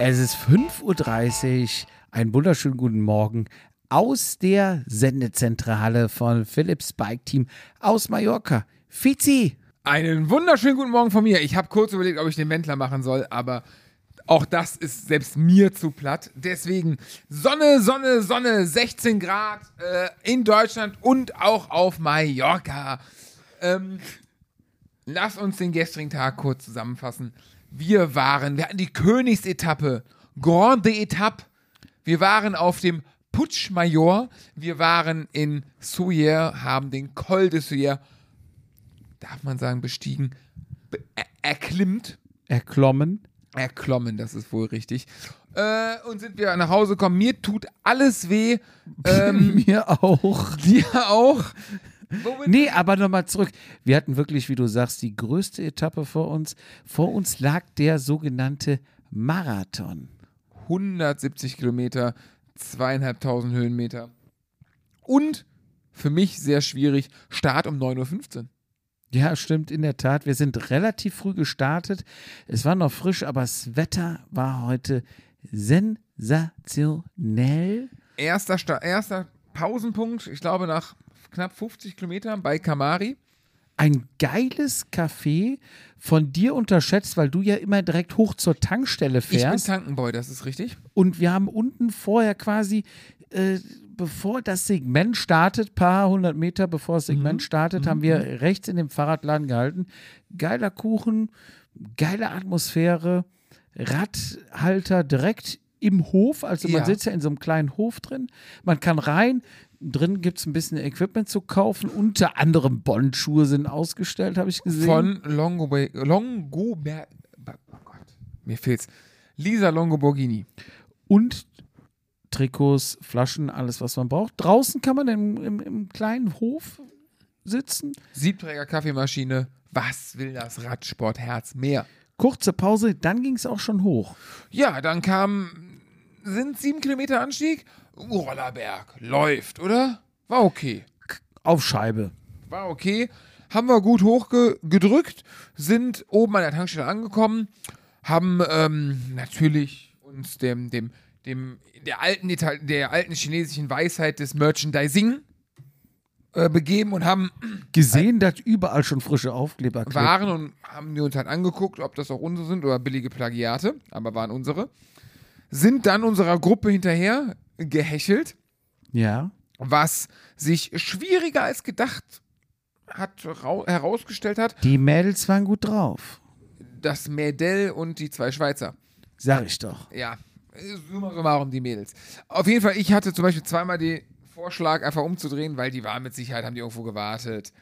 Es ist 5.30 Uhr. Einen wunderschönen guten Morgen aus der Sendezentrale von Philips Bike Team aus Mallorca. Fizi! Einen wunderschönen guten Morgen von mir. Ich habe kurz überlegt, ob ich den Wendler machen soll, aber auch das ist selbst mir zu platt. Deswegen Sonne, Sonne, Sonne, 16 Grad äh, in Deutschland und auch auf Mallorca. Ähm, lass uns den gestrigen Tag kurz zusammenfassen. Wir waren, wir hatten die Königsetappe, Grande Etappe. Wir waren auf dem Putsch Major. Wir waren in Souyer, haben den Col de Souyer, darf man sagen, bestiegen, be er erklimmt. Erklommen. Erklommen, das ist wohl richtig. Äh, und sind wir nach Hause gekommen. Mir tut alles weh. Ähm, Mir auch. dir auch. Nee, aber nochmal zurück. Wir hatten wirklich, wie du sagst, die größte Etappe vor uns. Vor uns lag der sogenannte Marathon. 170 Kilometer, zweieinhalbtausend Höhenmeter. Und für mich sehr schwierig, Start um 9.15 Uhr. Ja, stimmt, in der Tat. Wir sind relativ früh gestartet. Es war noch frisch, aber das Wetter war heute sensationell. Erster, Sta erster Pausenpunkt, ich glaube nach knapp 50 Kilometern bei Kamari. Ein geiles Café, von dir unterschätzt, weil du ja immer direkt hoch zur Tankstelle Ich bin fährst. Tankenboy, das ist richtig. Und wir haben unten vorher quasi, äh, bevor das Segment startet, paar hundert Meter bevor das Segment startet, haben wir rechts in dem Fahrradladen gehalten. Geiler Kuchen, geile Atmosphäre, Radhalter direkt im Hof. Also man Ja. sitzt ja in so einem kleinen Hof drin. Man kann rein. Drin gibt es ein bisschen Equipment zu kaufen. Unter anderem Bondschuhe sind ausgestellt, habe ich gesehen. Von Longo, Longo oh Gott, mir fehlt's. Lisa Longoborghini. und Trikots, Flaschen, alles, was man braucht. Draußen kann man im, im, im kleinen Hof sitzen. Siebträger Kaffeemaschine. Was will das Radsportherz mehr? Kurze Pause, dann ging es auch schon hoch. Ja, dann kam, sind sieben Kilometer Anstieg. Rollerberg. Läuft, oder? War okay. Auf Scheibe. War okay. Haben wir gut hochgedrückt, sind oben an der Tankstelle angekommen, haben ähm, natürlich uns dem, dem, dem, der alten, Ital der alten chinesischen Weisheit des Merchandising äh, begeben und haben Gesehen, dass überall schon frische Aufkleber kleben. Waren und haben wir uns halt angeguckt, ob das auch unsere sind oder billige Plagiate, aber waren unsere. Sind dann unserer Gruppe hinterher gehechelt, Ja. was sich schwieriger als gedacht hat rau- herausgestellt hat, Die Mädels waren gut drauf. das Mädel und die zwei Schweizer. Sag ich doch. Ja, summa summarum die Mädels. Auf jeden Fall, ich hatte zum Beispiel zweimal den Vorschlag, einfach umzudrehen, weil die waren mit Sicherheit, haben die irgendwo gewartet.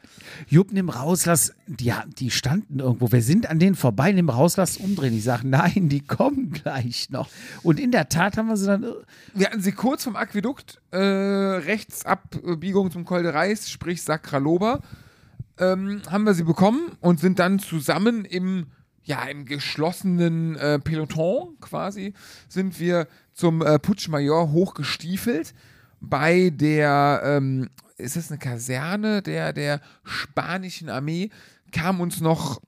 Jupp, nimm raus, lass. Die, die standen irgendwo. Wir sind an denen vorbei, nimm raus, lass umdrehen. Ich sage, nein, die kommen gleich noch. Und in der Tat haben wir sie dann. äh, Wir hatten sie kurz vom Aquädukt, äh, rechts Abbiegung zum Col de Reis, sprich Sakraloba, ähm, haben wir sie bekommen und sind dann zusammen im, ja, im geschlossenen äh, Peloton quasi, sind wir zum äh, Putsch Major hochgestiefelt bei der, ähm, ist das eine Kaserne der, der spanischen Armee, kam uns noch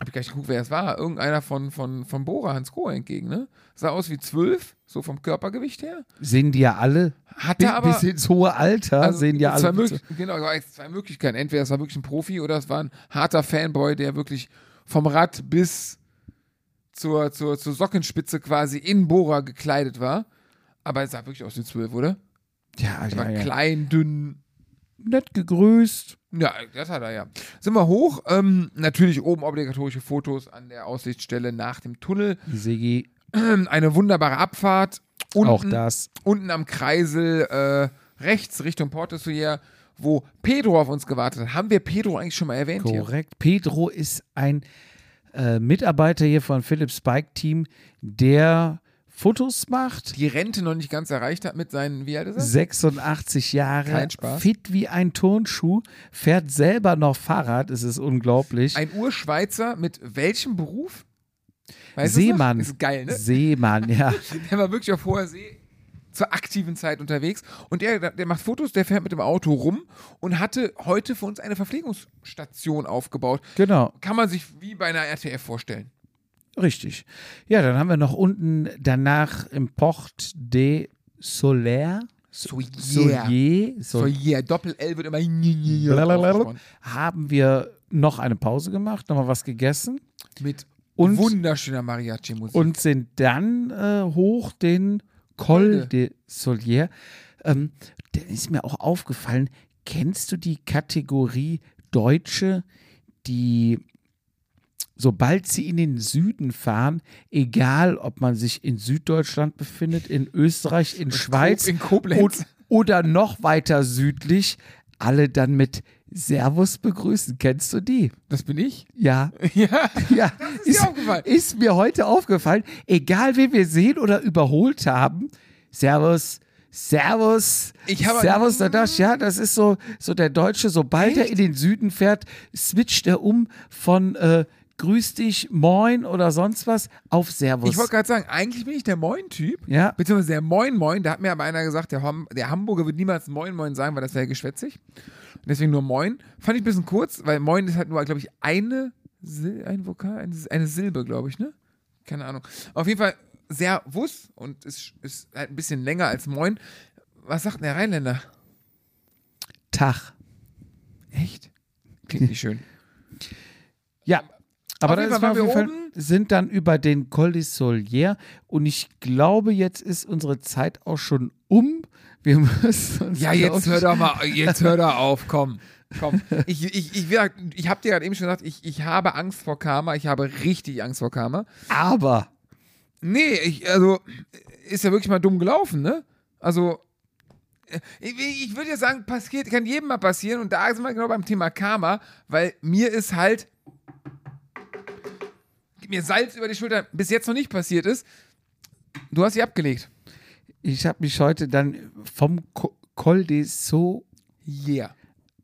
hab ich gar nicht geguckt, wer es war. Irgendeiner von, von, von Bora, Hans Grohe entgegen, ne? Sah aus wie zwölf, so vom Körpergewicht her. Sehen die ja alle. Hatte Bis, aber bis ins hohe Alter also sehen die ja alle. möglich- Genau, zwei Möglichkeiten. Entweder es war wirklich ein Profi oder es war ein harter Fanboy, der wirklich vom Rad bis zur, zur, zur Sockenspitze quasi in Bora gekleidet war. Aber es sah wirklich aus wie zwölf, oder? Ja, Er war ja, ja. klein, dünn, Nett gegrüßt. Ja, das hat er ja. Sind wir hoch. Ähm, natürlich oben obligatorische Fotos an der Aussichtsstelle nach dem Tunnel. Sigi, Eine wunderbare Abfahrt. Unten, auch das. unten am Kreisel äh, rechts Richtung Porte Soyer, wo Pedro auf uns gewartet hat. Haben wir Pedro eigentlich schon mal erwähnt hier? Korrekt. Pedro ist ein äh, Mitarbeiter hier von Philips Bike Team, der Fotos macht. Die Rente noch nicht ganz erreicht hat mit seinen, wie alt ist er? 86 Jahre, Kein Spaß. fit wie ein Turnschuh, fährt selber noch Fahrrad, es ist unglaublich. Ein Urschweizer mit welchem Beruf? Weißt? Seemann. Ist geil, ne? Seemann, ja. Der war wirklich auf hoher See zur aktiven Zeit unterwegs. Und der, der macht Fotos, der fährt mit dem Auto rum und hatte heute für uns eine Verpflegungsstation aufgebaut. Genau. Kann man sich wie bei einer RTF vorstellen. Richtig. Ja, dann haben wir noch unten danach im Port de Solaire. Soyer. Solier. Sol Soyer. Doppel-L wird immer haben wir noch eine Pause gemacht, nochmal was gegessen mit Und- wunderschöner Mariachi-Musik. und sind dann äh, hoch den Col de Solier. Ähm, dann ist mir auch aufgefallen, kennst du die Kategorie Deutsche, die sobald sie in den Süden fahren, egal ob man sich in Süddeutschland befindet, in Österreich, in Schweiz in Koblenz. oder noch weiter südlich, alle dann mit Servus begrüßen. Kennst du die? das bin ich? Ja. Ja. Ja, ist dir aufgefallen? ist mir heute aufgefallen. Egal, wen wir sehen oder überholt haben, Servus, Servus, Ich habe- Servus, Nadasch, ja, das ist so, so der Deutsche, sobald er in den Süden fährt, switcht er um von äh, Grüß dich, Moin oder sonst was auf Servus. Ich wollte gerade sagen, eigentlich bin ich der Moin-Typ. Ja. Beziehungsweise der Moin-Moin. Da hat mir aber einer gesagt, der, Hom der Hamburger wird niemals Moin-Moin sagen, weil das wäre geschwätzig. Deswegen nur Moin. Fand ich ein bisschen kurz, weil Moin ist halt nur, glaube ich, eine, Sil ein Vokal, eine, eine Silbe, glaube ich, ne? Keine Ahnung. Auf jeden Fall sehr wuss und ist, ist halt ein bisschen länger als Moin. Was sagt denn der Rheinländer? Tag. Echt? Klingt nicht schön. Ja. Aber auf waren wir oben. sind dann über den Col de Solier und ich glaube, jetzt ist unsere Zeit auch schon um. Wir müssen uns Ja, jetzt hör doch mal, jetzt hör doch auf, komm. Komm. Ich, ich, ich, ich, ich habe dir gerade eben schon gesagt, ich, ich habe Angst vor Karma. Ich habe richtig Angst vor Karma. Aber Nee, ich, also, ist ja wirklich mal dumm gelaufen, ne? Also, äh, ich, ich würde ja sagen, passiert, kann jedem mal passieren und da sind wir genau beim Thema Karma, weil mir ist halt, mir Salz über die Schulter bis jetzt noch nicht passiert ist. Du hast sie abgelegt. ich habe mich heute dann vom Co- Col de So Yeah.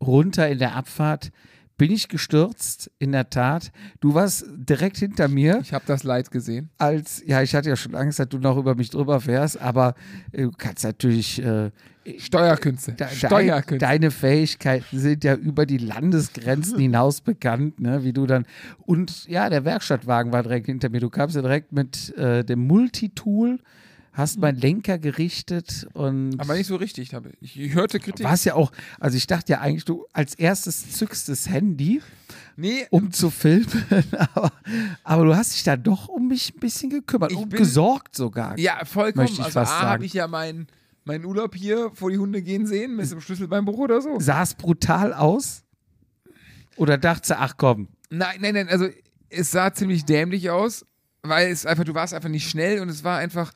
runter in der Abfahrt bin ich gestürzt, in der Tat. Du warst direkt hinter mir, Ich habe das Leid gesehen. als, ja, ich hatte ja schon Angst, dass du noch über mich drüber fährst, aber äh, du kannst natürlich, äh, Steuerkünste. de, Steuerkünste. deine Fähigkeiten sind ja über die Landesgrenzen hinaus bekannt, ne, wie du dann, und ja, der Werkstattwagen war direkt hinter mir. Du kamst ja direkt mit äh, dem Multitool, hast meinen Lenker gerichtet und Aber nicht so richtig. Habe ich. ich hörte Kritik. war es ja auch, also ich dachte ja eigentlich, du als erstes zückst das Handy, Nee, um zu filmen, aber, aber du hast dich da doch um mich ein bisschen gekümmert Ich und bin- gesorgt sogar. ja, vollkommen. Möchte ich also fast A, sagen. habe ich ja meinen meinen Urlaub hier vor die Hunde gehen sehen mit dem Schlüsselbeinbruch oder so. Sah es brutal aus? Oder dachte, ach komm, Nein, nein, nein, also es sah ziemlich dämlich aus, weil es einfach, du warst einfach nicht schnell und es war einfach,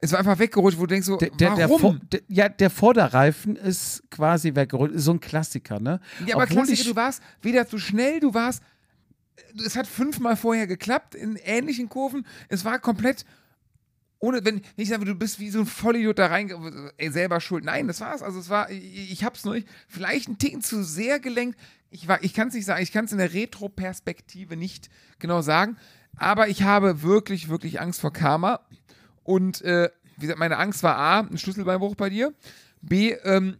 es war einfach weggerutscht, wo du denkst so, der, der, warum? Der, ja, der Vorderreifen ist quasi weggerollt. So ein Klassiker, ne? ja, aber Obwohl Klassiker, du warst weder zu schnell, du warst, es hat fünfmal vorher geklappt in ähnlichen Kurven, es war komplett ohne, wenn wenn ich sage, du bist wie so ein Vollidiot da rein, ey, selber schuld. Nein, das war's. Also es war, ich, ich hab's noch nicht, vielleicht einen Ticken zu sehr gelenkt. Ich, war- ich kann es nicht sagen, ich kann es in der Retro-Perspektive nicht genau sagen, aber ich habe wirklich, wirklich Angst vor Karma. Und äh, wie gesagt, meine Angst war A, ein Schlüsselbeinbruch bei dir. B, ähm,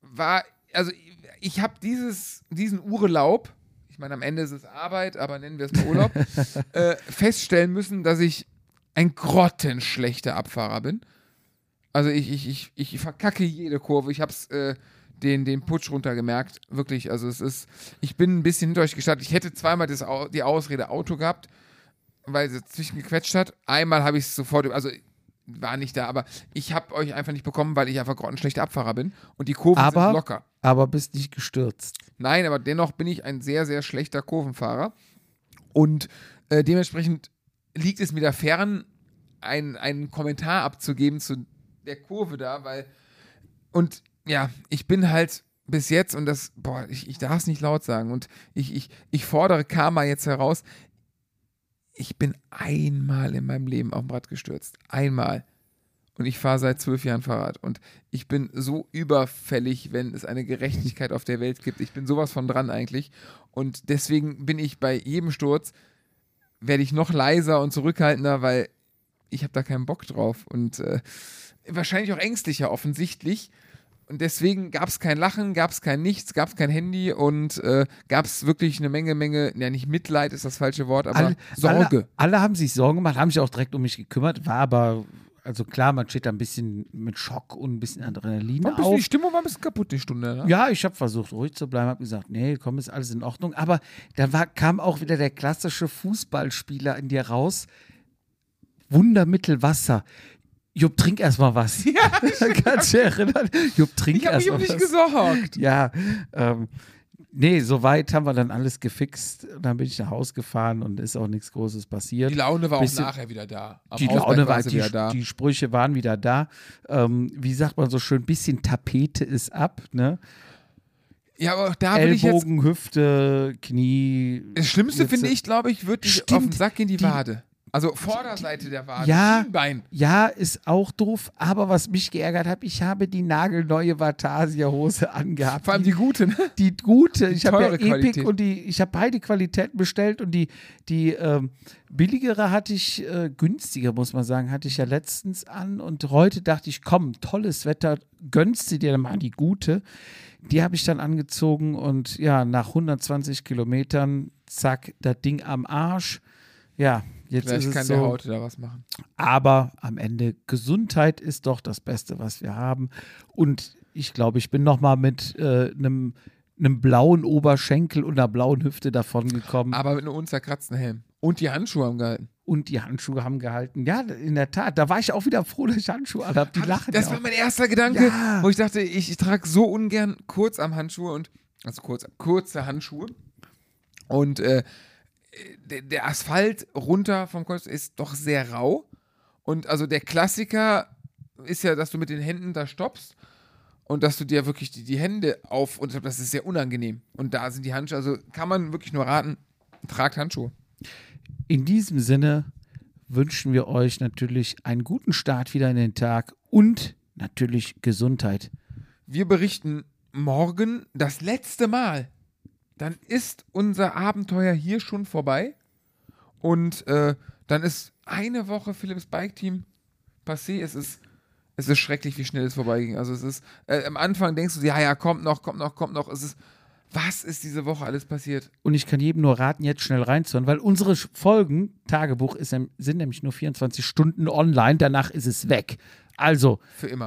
war, also ich habe dieses, diesen Urlaub, ich meine, am Ende ist es Arbeit, aber nennen wir es mal Urlaub, äh, feststellen müssen, dass ich ein grottenschlechter Abfahrer bin. Also ich, ich, ich, ich verkacke jede Kurve. Ich habe es äh, den, den Putsch runtergemerkt. Wirklich, also es ist, ich bin ein bisschen hinter euch gestartet. Ich hätte zweimal das, die Ausrede Auto gehabt, weil sie zwischen gequetscht hat. Einmal habe ich es sofort, also war nicht da, aber ich habe euch einfach nicht bekommen, weil ich einfach grottenschlechter Abfahrer bin. Und die Kurven Aber- sind locker. aber bist nicht gestürzt. Nein, aber dennoch bin ich ein sehr, sehr schlechter Kurvenfahrer. Und äh, dementsprechend liegt es mir da fern, ein- einen Kommentar abzugeben zu der Kurve da, weil. Und ja, ich bin halt bis jetzt, und das, boah, ich, ich darf es nicht laut sagen, und ich, ich, ich fordere Karma jetzt heraus. Ich bin einmal in meinem Leben auf dem Rad gestürzt. Einmal. Und ich fahre seit zwölf Jahren Fahrrad. Und ich bin so überfällig, wenn es eine Gerechtigkeit auf der Welt gibt. Ich bin sowas von dran eigentlich. Und deswegen bin ich bei jedem Sturz, werde ich noch leiser und zurückhaltender, weil ich habe da keinen Bock drauf. Und äh, wahrscheinlich auch ängstlicher offensichtlich. Und deswegen gab es kein Lachen, gab es kein Nichts, gab es kein Handy und äh, gab es wirklich eine Menge, Menge, ja nicht Mitleid ist das falsche Wort, aber alle, Sorge. Alle, alle haben sich Sorgen gemacht, haben sich auch direkt um mich gekümmert, war aber, also klar, man steht da ein bisschen mit Schock und ein bisschen Adrenalin War ein bisschen, auf. die Stimmung war ein bisschen kaputt, die Stunde. Ne? Ja, ich habe versucht, ruhig zu bleiben, habe gesagt, nee, komm, ist alles in Ordnung. Aber dann war, kam auch wieder der klassische Fußballspieler in dir raus. Wundermittel Wasser. Jupp, trink erst mal was. Ja, kannst du dich erinnern? Jupp, trink Ich habe erst mich mal um dich was. gesorgt. Ja, ähm, nee, soweit haben wir dann alles gefixt. Und dann bin ich nach Hause gefahren und ist auch nichts Großes passiert. Die Laune war Bisschen- auch nachher wieder da. Am Die Hausberg Laune war, die, wieder da. die Sprüche waren wieder da. Ähm, wie sagt man so schön, bisschen Tapete ist ab, ne? ja, aber auch da will ich jetzt. Ellbogen, Hüfte, Knie. Das Schlimmste Jetzt- finde ich, glaube ich, wird auf den Sack in die, Die- Wade. Also Vorderseite der Wade. Ja. Schienbein. Ja, ist auch doof, aber was mich geärgert hat, ich habe die nagelneue Vatasia-Hose angehabt. Vor allem die gute, ne? die gute. Ich habe ja Epic Qualität. und die, ich habe beide Qualitäten bestellt und die, die ähm, billigere hatte ich, äh, günstiger muss man sagen, hatte ich ja letztens an und heute dachte ich, komm, tolles Wetter, gönnst du dir mal die gute. Die habe ich dann angezogen und ja, nach 120 Kilometern, zack, das Ding am Arsch. Ja, jetzt Vielleicht ist kann es der so. Haut da was machen. Aber am Ende, Gesundheit ist doch das Beste, was wir haben. Und ich glaube, ich bin noch mal mit äh, einem einem blauen Oberschenkel und einer blauen Hüfte davon gekommen. Aber mit einem unzerkratzten Helm. Und die Handschuhe haben gehalten. Und die Handschuhe haben gehalten. Ja, in der Tat. Da war ich auch wieder froh, dass ich Handschuhe anhabe. Die lachen Das ja war mein erster Gedanke, Ja. wo ich dachte, ich, ich trage so ungern kurz am Handschuhe und also kurz, kurze Handschuhe. Und äh, der, Asphalt runter vom Kreuz ist doch sehr rau. Und also der Klassiker ist ja, dass du mit den Händen da stoppst und dass du dir wirklich die, die Hände auf und das ist sehr unangenehm. Und da sind die Handschuhe, also kann man wirklich nur raten, tragt Handschuhe. In diesem Sinne wünschen wir euch natürlich einen guten Start wieder in den Tag und natürlich Gesundheit. Wir berichten morgen das letzte Mal. Dann ist unser Abenteuer hier schon vorbei. Und äh, dann ist eine Woche Philips Bike Team passé. Es ist, es ist schrecklich, wie schnell es vorbeiging. Also es ist, äh, am Anfang denkst du, dir, ja, ja, kommt noch, kommt noch, kommt noch. Es ist, was ist diese Woche alles passiert? Und ich kann jedem nur raten, jetzt schnell reinzuhören, weil unsere Folgen, Tagebuch, ist, sind nämlich nur 24 Stunden online. Danach ist es weg. Also,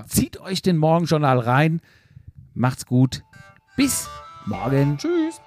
zieht euch den Morgenjournal rein. Macht's gut. Bis morgen. Tschüss.